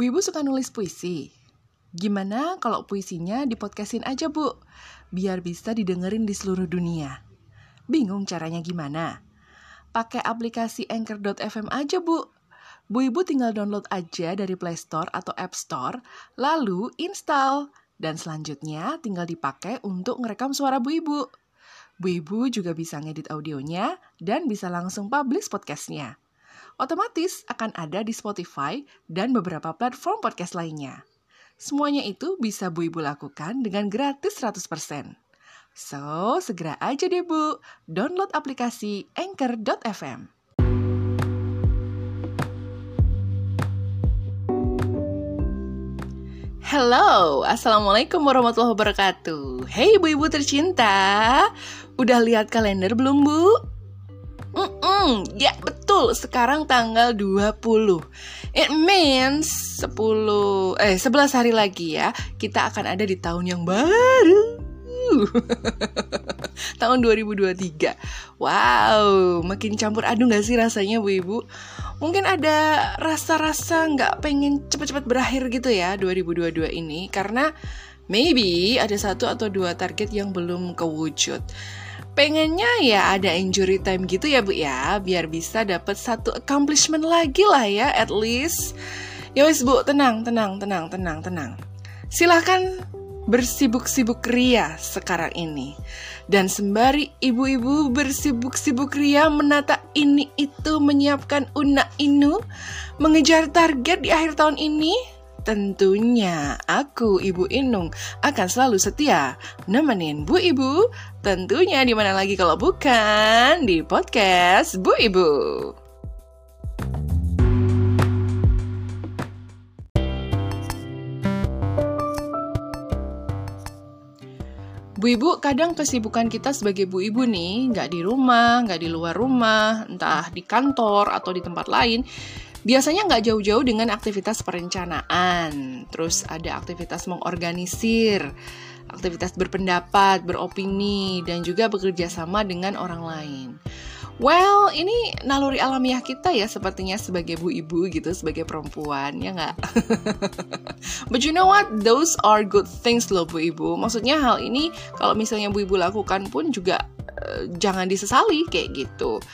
Bu Ibu suka nulis puisi. Gimana kalau puisinya dipodcastin aja, Bu? Biar bisa didengerin di seluruh dunia. Bingung caranya gimana? Pakai aplikasi Anchor.fm aja, Bu. Bu Ibu tinggal download aja dari Play Store atau App Store, lalu install. Dan selanjutnya tinggal dipakai untuk ngerekam suara Bu Ibu. Bu Ibu juga bisa ngedit audionya dan bisa langsung publish podcastnya. Otomatis akan ada di Spotify dan beberapa platform podcast lainnya. Semuanya itu bisa Bu Ibu lakukan dengan gratis 100%. So, segera aja deh Bu, download aplikasi Anchor.fm. Halo, Assalamualaikum warahmatullahi wabarakatuh Hey ibu-ibu tercinta Udah lihat kalender belum bu? Mm-mm, ya betul, sekarang tanggal 20 It means 10, eh 11 hari lagi ya Kita akan ada di tahun yang baru. Tahun 2023 Wow, makin campur aduk gak sih rasanya bu ibu? Mungkin ada rasa-rasa nggak pengen cepet-cepet berakhir gitu ya 2022 ini. Karena maybe ada satu atau dua target yang belum kewujud pengennya ya ada injury time gitu ya bu ya. Biar bisa dapat satu accomplishment lagi lah ya at least. Ya wes bu tenang tenang tenang tenang tenang. Silahkan bersibuk-sibuk ria sekarang ini. Dan sembari ibu-ibu bersibuk-sibuk ria menata ini itu menyiapkan una inu, mengejar target di akhir tahun ini, tentunya aku Ibu Inung akan selalu setia nemenin Bu Ibu, tentunya di mana lagi kalau bukan di podcast Bu Ibu. Bu ibu, kadang kesibukan kita sebagai bu ibu nih, nggak di rumah, nggak di luar rumah, entah di kantor atau di tempat lain, biasanya nggak jauh-jauh dengan aktivitas perencanaan, terus ada aktivitas mengorganisir, aktivitas berpendapat, beropini, dan juga bekerja sama dengan orang lain. Well, ini naluri alamiah kita ya sepertinya sebagai bu ibu gitu, sebagai perempuan, ya nggak? But you know what? Those are good things loh bu ibu. Maksudnya hal ini kalau misalnya bu ibu lakukan pun juga uh, jangan disesali kayak gitu.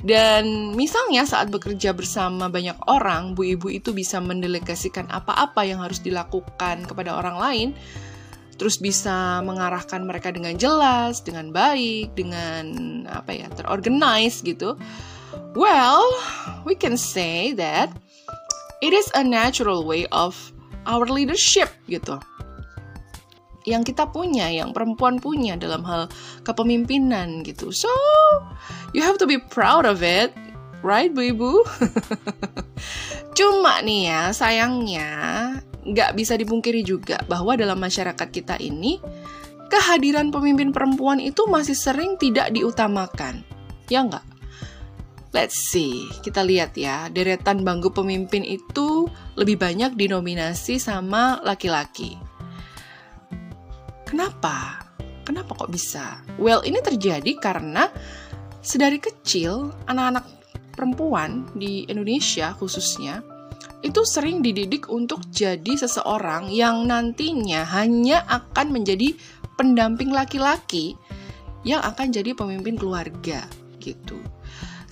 Dan misalnya saat bekerja bersama banyak orang, bu ibu itu bisa mendelegasikan apa-apa yang harus dilakukan kepada orang lain terus bisa mengarahkan mereka dengan jelas, dengan baik, dengan apa ya, terorganize gitu. Well, we can say that it is a natural way of our leadership gitu. Yang kita punya, yang perempuan punya dalam hal kepemimpinan gitu. So, you have to be proud of it, right, Bu Ibu? Cuma nih ya, sayangnya nggak bisa dipungkiri juga bahwa dalam masyarakat kita ini kehadiran pemimpin perempuan itu masih sering tidak diutamakan. Ya nggak? Let's see, kita lihat ya, deretan bangku pemimpin itu lebih banyak dinominasi sama laki-laki. Kenapa? Kenapa kok bisa? Well, ini terjadi karena sedari kecil anak-anak perempuan di Indonesia khususnya itu sering dididik untuk jadi seseorang yang nantinya hanya akan menjadi pendamping laki-laki yang akan jadi pemimpin keluarga gitu.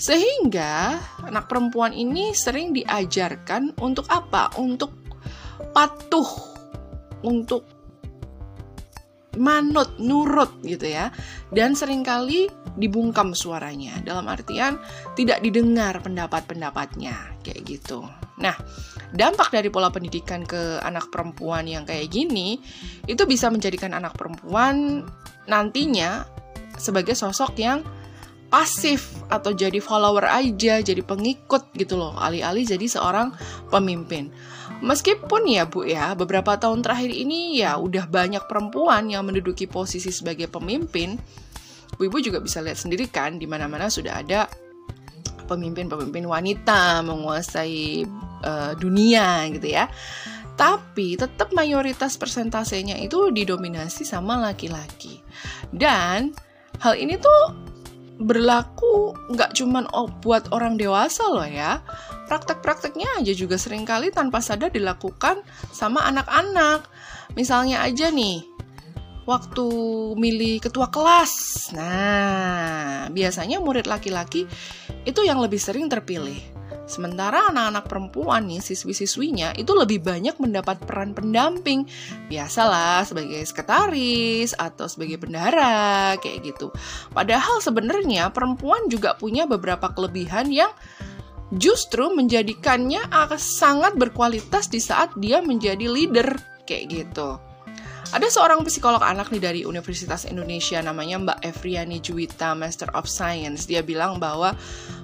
Sehingga anak perempuan ini sering diajarkan untuk apa? Untuk patuh, untuk manut, nurut gitu ya. Dan sering kali dibungkam suaranya. Dalam artian tidak didengar pendapat-pendapatnya kayak gitu. Nah, dampak dari pola pendidikan ke anak perempuan yang kayak gini itu bisa menjadikan anak perempuan nantinya sebagai sosok yang pasif atau jadi follower aja, jadi pengikut gitu loh, alih-alih jadi seorang pemimpin. Meskipun ya Bu ya, beberapa tahun terakhir ini ya udah banyak perempuan yang menduduki posisi sebagai pemimpin. Bu Ibu juga bisa lihat sendiri kan di mana-mana sudah ada pemimpin-pemimpin wanita menguasai uh, dunia gitu ya. Tapi tetap mayoritas persentasenya itu didominasi sama laki-laki. Dan hal ini tuh berlaku nggak cuman buat orang dewasa loh ya. Praktek-prakteknya aja juga sering kali tanpa sadar dilakukan sama anak-anak. Misalnya aja nih, waktu milih ketua kelas. Nah, biasanya murid laki-laki itu yang lebih sering terpilih. Sementara anak-anak perempuan nih, siswi-siswinya itu lebih banyak mendapat peran pendamping. Biasalah sebagai sekretaris atau sebagai bendahara kayak gitu. Padahal sebenarnya perempuan juga punya beberapa kelebihan yang justru menjadikannya sangat berkualitas di saat dia menjadi leader kayak gitu. Ada seorang psikolog anak nih dari Universitas Indonesia namanya Mbak Evriani Juwita, Master of Science. Dia bilang bahwa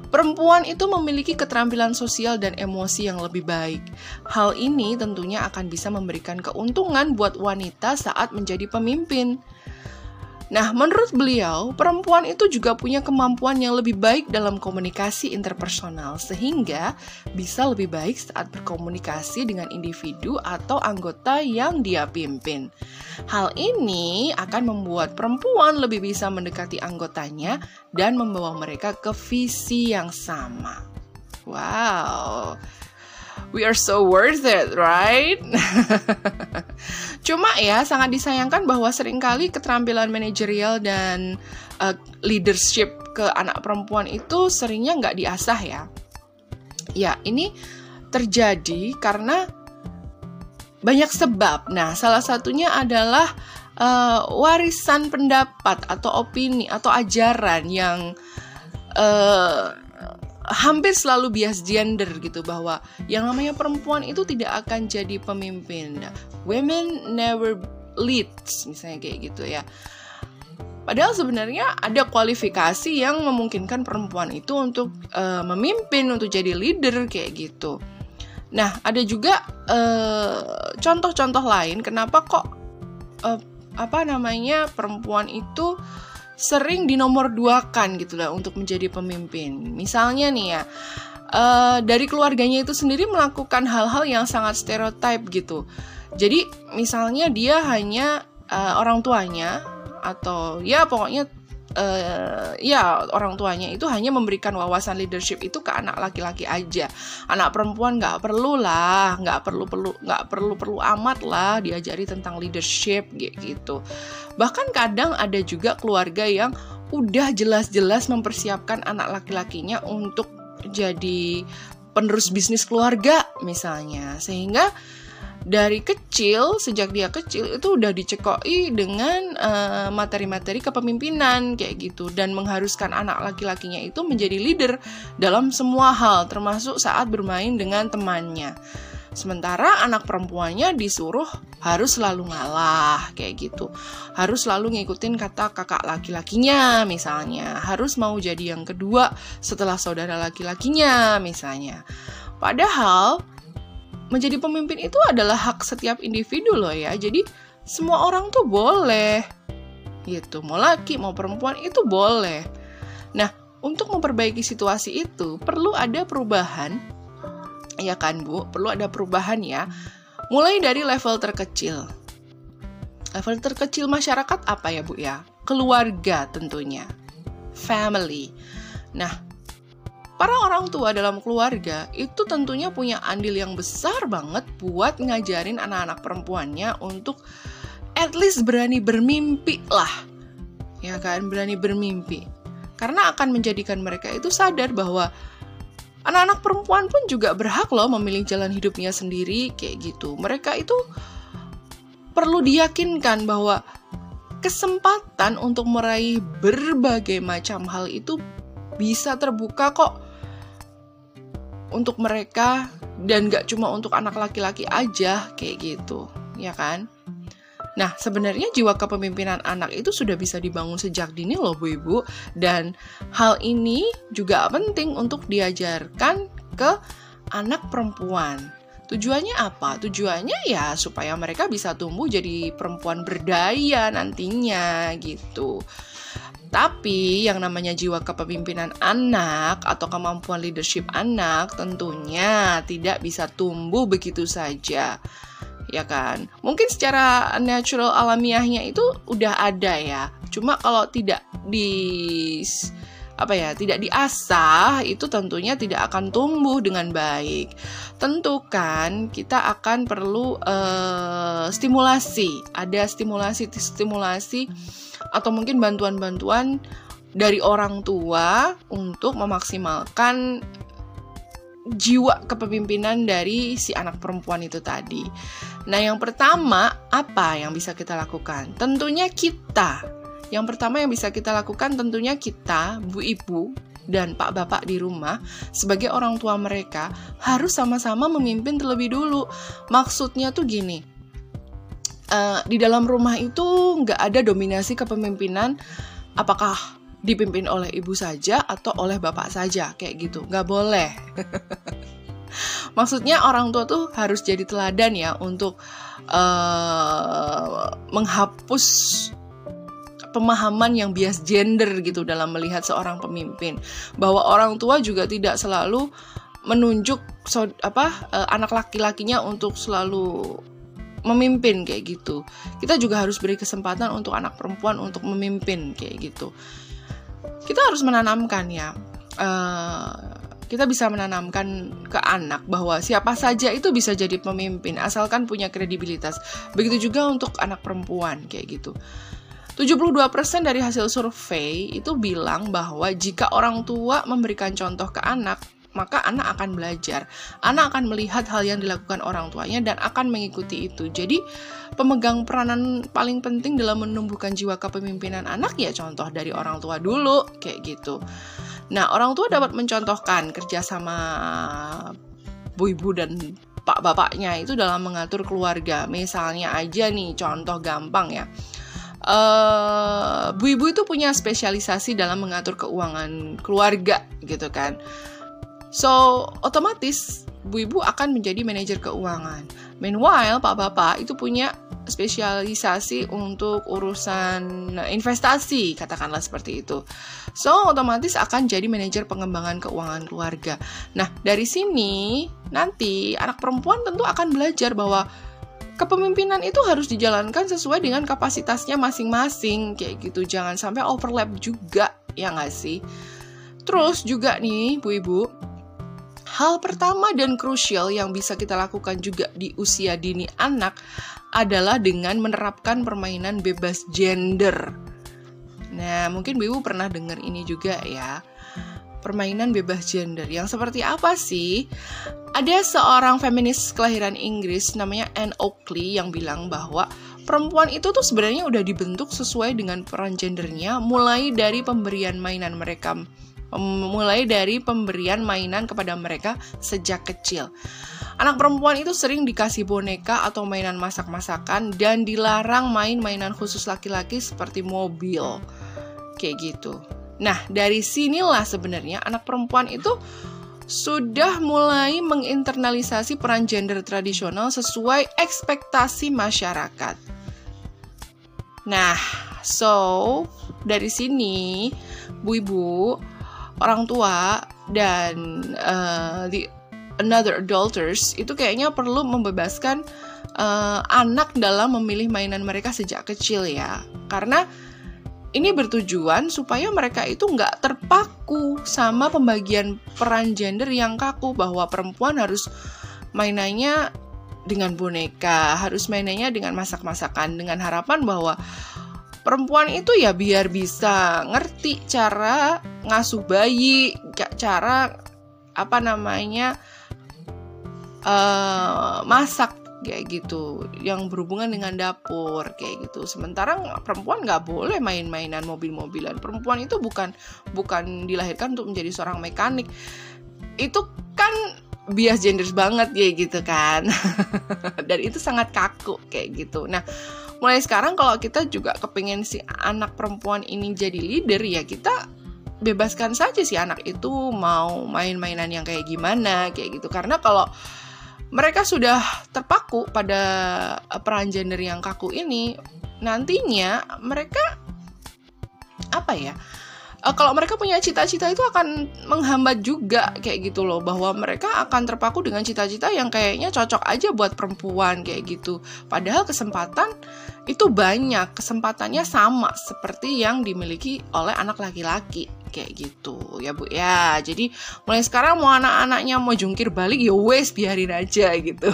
Perempuan itu memiliki keterampilan sosial dan emosi yang lebih baik. Hal ini tentunya akan bisa memberikan keuntungan buat wanita saat menjadi pemimpin. Nah, menurut beliau, perempuan itu juga punya kemampuan yang lebih baik dalam komunikasi interpersonal, sehingga bisa lebih baik saat berkomunikasi dengan individu atau anggota yang dia pimpin. Hal ini akan membuat perempuan lebih bisa mendekati anggotanya dan membawa mereka ke visi yang sama. Wow, we are so worth it, right? Cuma ya sangat disayangkan bahwa sering kali keterampilan manajerial dan uh, leadership ke anak perempuan itu seringnya nggak diasah ya. Ya ini terjadi karena banyak sebab. Nah salah satunya adalah uh, warisan pendapat atau opini atau ajaran yang uh, hampir selalu bias gender gitu bahwa yang namanya perempuan itu tidak akan jadi pemimpin. Women never leads misalnya kayak gitu ya. Padahal sebenarnya ada kualifikasi yang memungkinkan perempuan itu untuk uh, memimpin, untuk jadi leader kayak gitu. Nah, ada juga eh, contoh-contoh lain kenapa kok uh, apa namanya perempuan itu sering dinomor kan gitu lah untuk menjadi pemimpin. Misalnya nih ya, uh, dari keluarganya itu sendiri melakukan hal-hal yang sangat stereotip gitu. Jadi misalnya dia hanya uh, orang tuanya atau ya pokoknya uh, ya orang tuanya itu hanya memberikan wawasan leadership itu ke anak laki-laki aja. Anak perempuan nggak perlu lah nggak perlu perlu nggak perlu perlu amat lah diajari tentang leadership gitu. Bahkan kadang ada juga keluarga yang udah jelas-jelas mempersiapkan anak laki-lakinya untuk jadi penerus bisnis keluarga misalnya. Sehingga dari kecil sejak dia kecil itu udah dicekoi dengan eh, materi-materi kepemimpinan kayak gitu dan mengharuskan anak laki-lakinya itu menjadi leader dalam semua hal termasuk saat bermain dengan temannya. Sementara anak perempuannya disuruh harus selalu ngalah kayak gitu. Harus selalu ngikutin kata kakak laki-lakinya misalnya. Harus mau jadi yang kedua setelah saudara laki-lakinya misalnya. Padahal menjadi pemimpin itu adalah hak setiap individu loh ya. Jadi semua orang tuh boleh gitu. Mau laki mau perempuan itu boleh. Nah, untuk memperbaiki situasi itu perlu ada perubahan ya kan Bu? Perlu ada perubahan ya. Mulai dari level terkecil. Level terkecil masyarakat apa ya Bu ya? Keluarga tentunya. Family. Nah, Para orang tua dalam keluarga itu tentunya punya andil yang besar banget buat ngajarin anak-anak perempuannya untuk at least berani bermimpi lah. Ya kan, berani bermimpi. Karena akan menjadikan mereka itu sadar bahwa anak-anak perempuan pun juga berhak loh memilih jalan hidupnya sendiri kayak gitu. Mereka itu perlu diyakinkan bahwa kesempatan untuk meraih berbagai macam hal itu bisa terbuka kok untuk mereka dan gak cuma untuk anak laki-laki aja kayak gitu, ya kan? Nah, sebenarnya jiwa kepemimpinan anak itu sudah bisa dibangun sejak dini loh Bu Ibu dan hal ini juga penting untuk diajarkan ke anak perempuan. Tujuannya apa? Tujuannya ya supaya mereka bisa tumbuh jadi perempuan berdaya nantinya gitu. Tapi yang namanya jiwa kepemimpinan anak atau kemampuan leadership anak tentunya tidak bisa tumbuh begitu saja. Ya kan? Mungkin secara natural alamiahnya itu udah ada ya. Cuma kalau tidak di apa ya tidak diasah itu tentunya tidak akan tumbuh dengan baik. Tentu kan kita akan perlu uh, stimulasi, ada stimulasi-stimulasi atau mungkin bantuan-bantuan dari orang tua untuk memaksimalkan jiwa kepemimpinan dari si anak perempuan itu tadi. Nah, yang pertama, apa yang bisa kita lakukan? Tentunya kita. Yang pertama yang bisa kita lakukan tentunya kita, Bu Ibu, dan Pak Bapak di rumah sebagai orang tua mereka harus sama-sama memimpin terlebih dulu. Maksudnya tuh gini, uh, di dalam rumah itu nggak ada dominasi kepemimpinan apakah dipimpin oleh ibu saja atau oleh bapak saja kayak gitu. Nggak boleh. Maksudnya orang tua tuh harus jadi teladan ya untuk uh, menghapus pemahaman yang bias gender gitu dalam melihat seorang pemimpin. Bahwa orang tua juga tidak selalu menunjuk so, apa uh, anak laki-lakinya untuk selalu memimpin kayak gitu. Kita juga harus beri kesempatan untuk anak perempuan untuk memimpin kayak gitu kita harus menanamkan ya uh, kita bisa menanamkan ke anak bahwa siapa saja itu bisa jadi pemimpin asalkan punya kredibilitas. Begitu juga untuk anak perempuan kayak gitu. 72% dari hasil survei itu bilang bahwa jika orang tua memberikan contoh ke anak, maka anak akan belajar. Anak akan melihat hal yang dilakukan orang tuanya dan akan mengikuti itu. Jadi, pemegang peranan paling penting dalam menumbuhkan jiwa kepemimpinan anak ya contoh dari orang tua dulu, kayak gitu. Nah, orang tua dapat mencontohkan kerjasama bu ibu dan pak bapaknya itu dalam mengatur keluarga. Misalnya aja nih, contoh gampang ya. Uh, bu ibu itu punya spesialisasi dalam mengatur keuangan keluarga gitu kan So, otomatis Bu Ibu akan menjadi manajer keuangan. Meanwhile, Pak Bapak itu punya spesialisasi untuk urusan investasi, katakanlah seperti itu. So, otomatis akan jadi manajer pengembangan keuangan keluarga. Nah, dari sini nanti anak perempuan tentu akan belajar bahwa kepemimpinan itu harus dijalankan sesuai dengan kapasitasnya masing-masing kayak gitu. Jangan sampai overlap juga, ya nggak sih? Terus juga nih, Bu Ibu, Hal pertama dan krusial yang bisa kita lakukan juga di usia dini anak adalah dengan menerapkan permainan bebas gender. Nah, mungkin Ibu pernah dengar ini juga ya. Permainan bebas gender yang seperti apa sih? Ada seorang feminis kelahiran Inggris namanya Anne Oakley yang bilang bahwa perempuan itu tuh sebenarnya udah dibentuk sesuai dengan peran gendernya mulai dari pemberian mainan mereka mulai dari pemberian mainan kepada mereka sejak kecil. Anak perempuan itu sering dikasih boneka atau mainan masak-masakan dan dilarang main mainan khusus laki-laki seperti mobil. Kayak gitu. Nah, dari sinilah sebenarnya anak perempuan itu sudah mulai menginternalisasi peran gender tradisional sesuai ekspektasi masyarakat. Nah, so dari sini, Bu Ibu, orang tua dan uh, the another adulters itu kayaknya perlu membebaskan uh, anak dalam memilih mainan mereka sejak kecil ya. Karena ini bertujuan supaya mereka itu nggak terpaku sama pembagian peran gender yang kaku bahwa perempuan harus mainannya dengan boneka, harus mainannya dengan masak-masakan dengan harapan bahwa perempuan itu ya biar bisa ngerti cara ngasuh bayi, cara apa namanya uh, masak kayak gitu. Yang berhubungan dengan dapur kayak gitu. Sementara perempuan nggak boleh main-mainan mobil-mobilan. Perempuan itu bukan bukan dilahirkan untuk menjadi seorang mekanik. Itu kan bias gender banget ya gitu kan. Dan itu sangat kaku kayak gitu. Nah mulai sekarang kalau kita juga kepingin si anak perempuan ini jadi leader ya kita bebaskan saja si anak itu mau main-mainan yang kayak gimana kayak gitu. Karena kalau mereka sudah terpaku pada peran gender yang kaku ini nantinya mereka apa ya uh, kalau mereka punya cita-cita itu akan menghambat juga kayak gitu loh. Bahwa mereka akan terpaku dengan cita-cita yang kayaknya cocok aja buat perempuan kayak gitu. Padahal kesempatan itu banyak. Kesempatannya sama seperti yang dimiliki oleh anak laki-laki kayak gitu ya Bu ya. Jadi mulai sekarang mau anak-anaknya mau jungkir balik ya wes biarin aja gitu.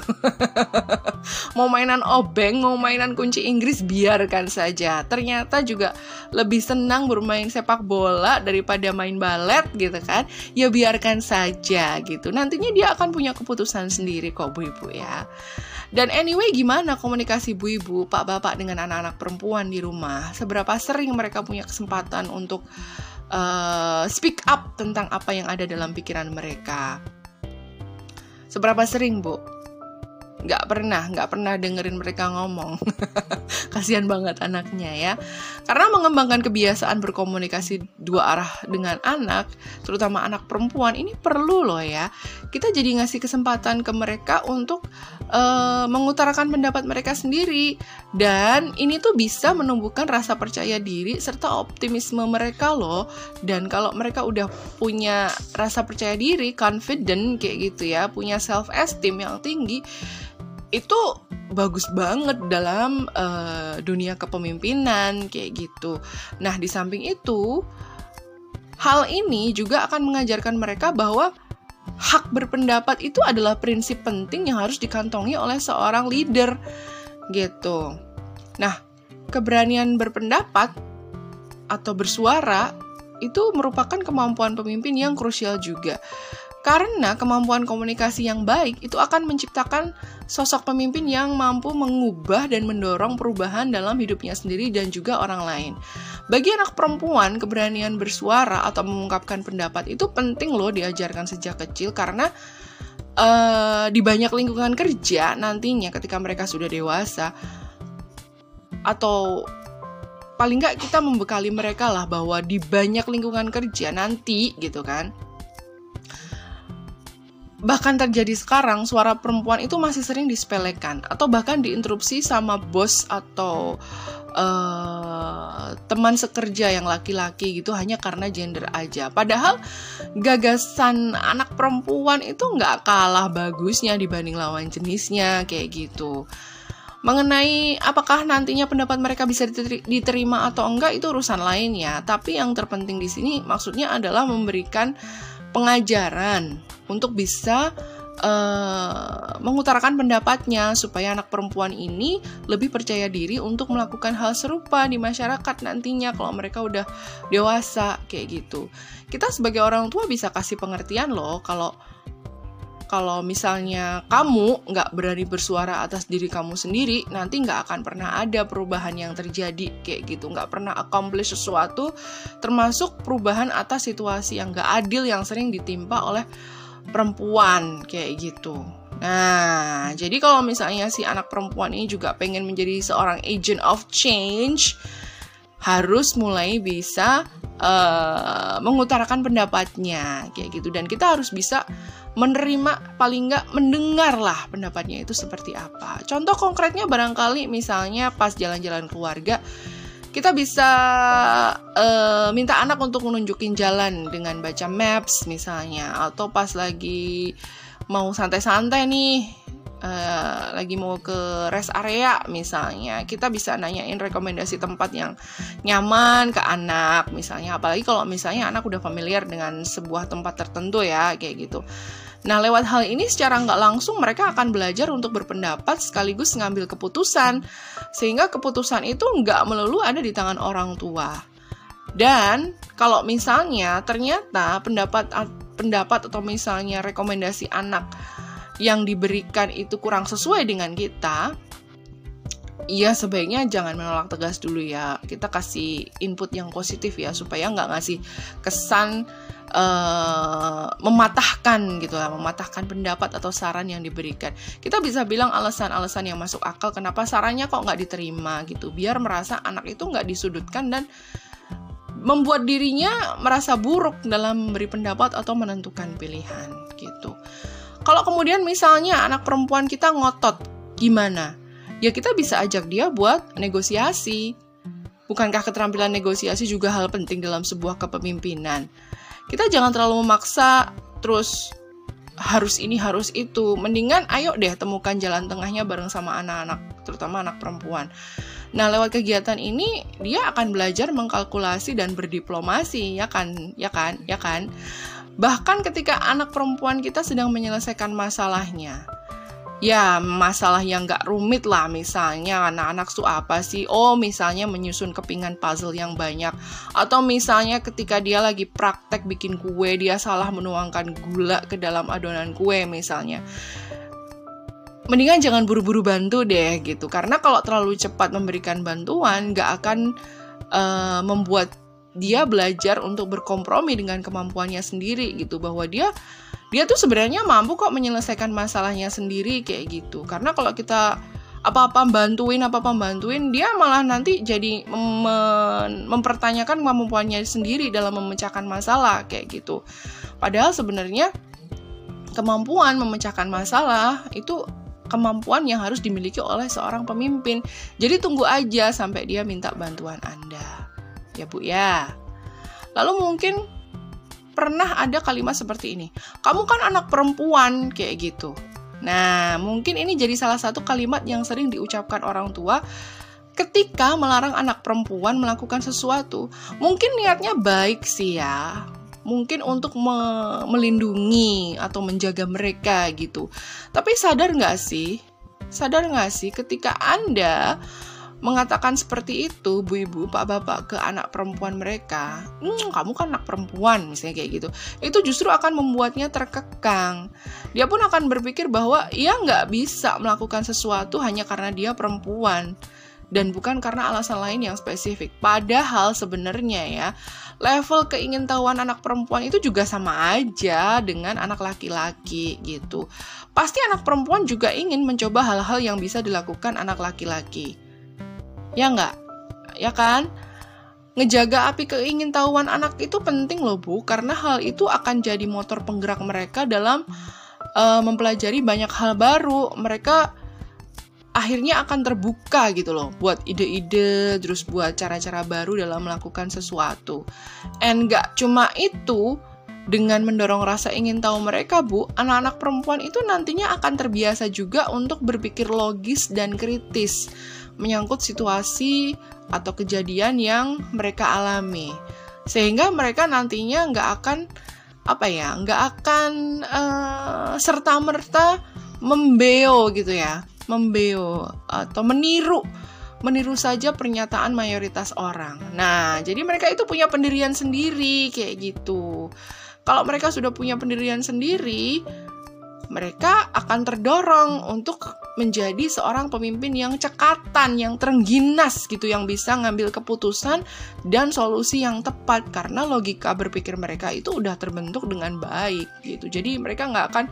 mau mainan obeng, mau mainan kunci Inggris biarkan saja. Ternyata juga lebih senang bermain sepak bola daripada main balet gitu kan. Ya biarkan saja gitu. Nantinya dia akan punya keputusan sendiri kok Bu Ibu ya. Dan anyway, gimana komunikasi bu ibu, pak bapak dengan anak-anak perempuan di rumah? Seberapa sering mereka punya kesempatan untuk uh, speak up tentang apa yang ada dalam pikiran mereka? Seberapa sering, Bu? Nggak pernah nggak pernah dengerin mereka ngomong. Kasihan banget anaknya ya. Karena mengembangkan kebiasaan berkomunikasi dua arah dengan anak terutama anak perempuan ini perlu loh ya. Kita jadi ngasih kesempatan ke mereka untuk uh, mengutarakan pendapat mereka sendiri. Dan ini tuh bisa menumbuhkan rasa percaya diri serta optimisme mereka loh. Dan kalau mereka udah punya rasa percaya diri confident kayak gitu ya punya self esteem yang tinggi itu bagus banget dalam uh, dunia kepemimpinan kayak gitu. Nah, di samping itu, hal ini juga akan mengajarkan mereka bahwa hak berpendapat itu adalah prinsip penting yang harus dikantongi oleh seorang leader gitu. Nah, keberanian berpendapat atau bersuara itu merupakan kemampuan pemimpin yang krusial juga. Karena kemampuan komunikasi yang baik itu akan menciptakan sosok pemimpin yang mampu mengubah dan mendorong perubahan dalam hidupnya sendiri dan juga orang lain. Bagi anak perempuan, keberanian bersuara atau mengungkapkan pendapat itu penting loh diajarkan sejak kecil karena uh, di banyak lingkungan kerja nantinya ketika mereka sudah dewasa atau paling nggak kita membekali mereka lah bahwa di banyak lingkungan kerja nanti gitu kan bahkan terjadi sekarang suara perempuan itu masih sering disepelekan atau bahkan diinterupsi sama bos atau uh, teman sekerja yang laki-laki gitu hanya karena gender aja. Padahal gagasan anak perempuan itu nggak kalah bagusnya dibanding lawan jenisnya kayak gitu. Mengenai apakah nantinya pendapat mereka bisa diterima atau enggak itu urusan lain ya. Tapi yang terpenting di sini maksudnya adalah memberikan pengajaran untuk bisa uh, mengutarakan pendapatnya supaya anak perempuan ini lebih percaya diri untuk melakukan hal serupa di masyarakat nantinya kalau mereka udah dewasa kayak gitu. Kita sebagai orang tua bisa kasih pengertian loh kalau kalau misalnya kamu nggak berani bersuara atas diri kamu sendiri, nanti nggak akan pernah ada perubahan yang terjadi kayak gitu, nggak pernah accomplish sesuatu, termasuk perubahan atas situasi yang nggak adil yang sering ditimpa oleh perempuan kayak gitu. Nah, jadi kalau misalnya si anak perempuan ini juga pengen menjadi seorang agent of change, harus mulai bisa uh, mengutarakan pendapatnya kayak gitu dan kita harus bisa menerima paling nggak mendengar lah pendapatnya itu seperti apa. Contoh konkretnya barangkali misalnya pas jalan-jalan keluarga kita bisa uh, minta anak untuk menunjukin jalan dengan baca maps misalnya atau pas lagi mau santai-santai nih uh, lagi mau ke rest area misalnya kita bisa nanyain rekomendasi tempat yang nyaman ke anak misalnya. Apalagi kalau misalnya anak udah familiar dengan sebuah tempat tertentu ya kayak gitu. Nah, lewat hal ini secara nggak langsung mereka akan belajar untuk berpendapat sekaligus mengambil keputusan, sehingga keputusan itu nggak melulu ada di tangan orang tua. Dan kalau misalnya ternyata pendapat pendapat atau misalnya rekomendasi anak yang diberikan itu kurang sesuai dengan kita, Iya sebaiknya jangan menolak tegas dulu ya Kita kasih input yang positif ya Supaya nggak ngasih kesan uh, mematahkan gitu lah, mematahkan pendapat atau saran yang diberikan. Kita bisa bilang alasan-alasan yang masuk akal kenapa sarannya kok nggak diterima gitu, biar merasa anak itu nggak disudutkan dan membuat dirinya merasa buruk dalam memberi pendapat atau menentukan pilihan gitu. Kalau kemudian misalnya anak perempuan kita ngotot, gimana? Ya kita bisa ajak dia buat negosiasi. Bukankah keterampilan negosiasi juga hal penting dalam sebuah kepemimpinan? kita jangan terlalu memaksa terus harus ini harus itu mendingan ayo deh temukan jalan tengahnya bareng sama anak-anak terutama anak perempuan Nah, lewat kegiatan ini dia akan belajar mengkalkulasi dan berdiplomasi, ya kan? Ya kan? Ya kan? Bahkan ketika anak perempuan kita sedang menyelesaikan masalahnya, ya masalah yang gak rumit lah misalnya anak-anak su apa sih? Oh misalnya menyusun kepingan puzzle yang banyak. Atau misalnya ketika dia lagi praktek bikin kue dia salah menuangkan gula ke dalam adonan kue misalnya. Mendingan jangan buru-buru bantu deh gitu. Karena kalau terlalu cepat memberikan bantuan gak akan uh, membuat dia belajar untuk berkompromi dengan kemampuannya sendiri gitu bahwa dia dia tuh sebenarnya mampu kok menyelesaikan masalahnya sendiri kayak gitu. Karena kalau kita apa-apa bantuin apa-apa bantuin dia malah nanti jadi mem mempertanyakan kemampuannya sendiri dalam memecahkan masalah kayak gitu. Padahal sebenarnya kemampuan memecahkan masalah itu kemampuan yang harus dimiliki oleh seorang pemimpin. Jadi tunggu aja sampai dia minta bantuan Anda ya Bu ya lalu mungkin pernah ada kalimat seperti ini. Kamu kan anak perempuan kayak gitu. Nah, mungkin ini jadi salah satu kalimat yang sering diucapkan orang tua ketika melarang anak perempuan melakukan sesuatu. Mungkin niatnya baik sih ya. Mungkin untuk me melindungi atau menjaga mereka gitu. Tapi sadar nggak sih? Sadar nggak sih ketika Anda mengatakan seperti itu, bu ibu, pak bapak ke anak perempuan mereka, hmm, kamu kan anak perempuan, misalnya kayak gitu, itu justru akan membuatnya terkekang. Dia pun akan berpikir bahwa ia nggak bisa melakukan sesuatu hanya karena dia perempuan dan bukan karena alasan lain yang spesifik. Padahal sebenarnya ya, level keingintahuan anak perempuan itu juga sama aja dengan anak laki-laki gitu. Pasti anak perempuan juga ingin mencoba hal-hal yang bisa dilakukan anak laki-laki. Ya enggak? Ya kan? Ngejaga api keingintahuan anak itu penting loh Bu, karena hal itu akan jadi motor penggerak mereka dalam uh, mempelajari banyak hal baru. Mereka akhirnya akan terbuka gitu loh buat ide-ide terus buat cara-cara baru dalam melakukan sesuatu. And gak cuma itu, dengan mendorong rasa ingin tahu mereka, Bu, anak-anak perempuan itu nantinya akan terbiasa juga untuk berpikir logis dan kritis menyangkut situasi atau kejadian yang mereka alami sehingga mereka nantinya nggak akan apa ya nggak akan uh, eh, serta merta membeo gitu ya membeo atau meniru meniru saja pernyataan mayoritas orang. Nah, jadi mereka itu punya pendirian sendiri kayak gitu. Kalau mereka sudah punya pendirian sendiri, mereka akan terdorong untuk menjadi seorang pemimpin yang cekatan, yang terengginas gitu, yang bisa ngambil keputusan dan solusi yang tepat karena logika berpikir mereka itu udah terbentuk dengan baik gitu. Jadi mereka nggak akan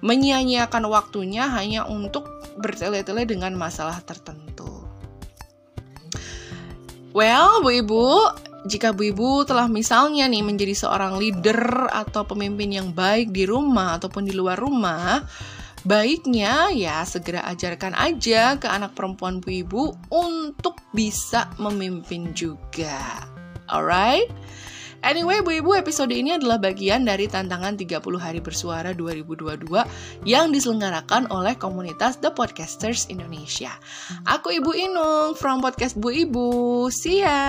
menyia-nyiakan waktunya hanya untuk bertele-tele dengan masalah tertentu. Well, Bu Ibu, jika Bu Ibu telah misalnya nih menjadi seorang leader atau pemimpin yang baik di rumah ataupun di luar rumah, baiknya ya segera ajarkan aja ke anak perempuan Bu Ibu untuk bisa memimpin juga. Alright? Anyway, Bu Ibu, episode ini adalah bagian dari tantangan 30 hari bersuara 2022 yang diselenggarakan oleh komunitas The Podcasters Indonesia. Aku Ibu Inung from Podcast Bu Ibu. See ya!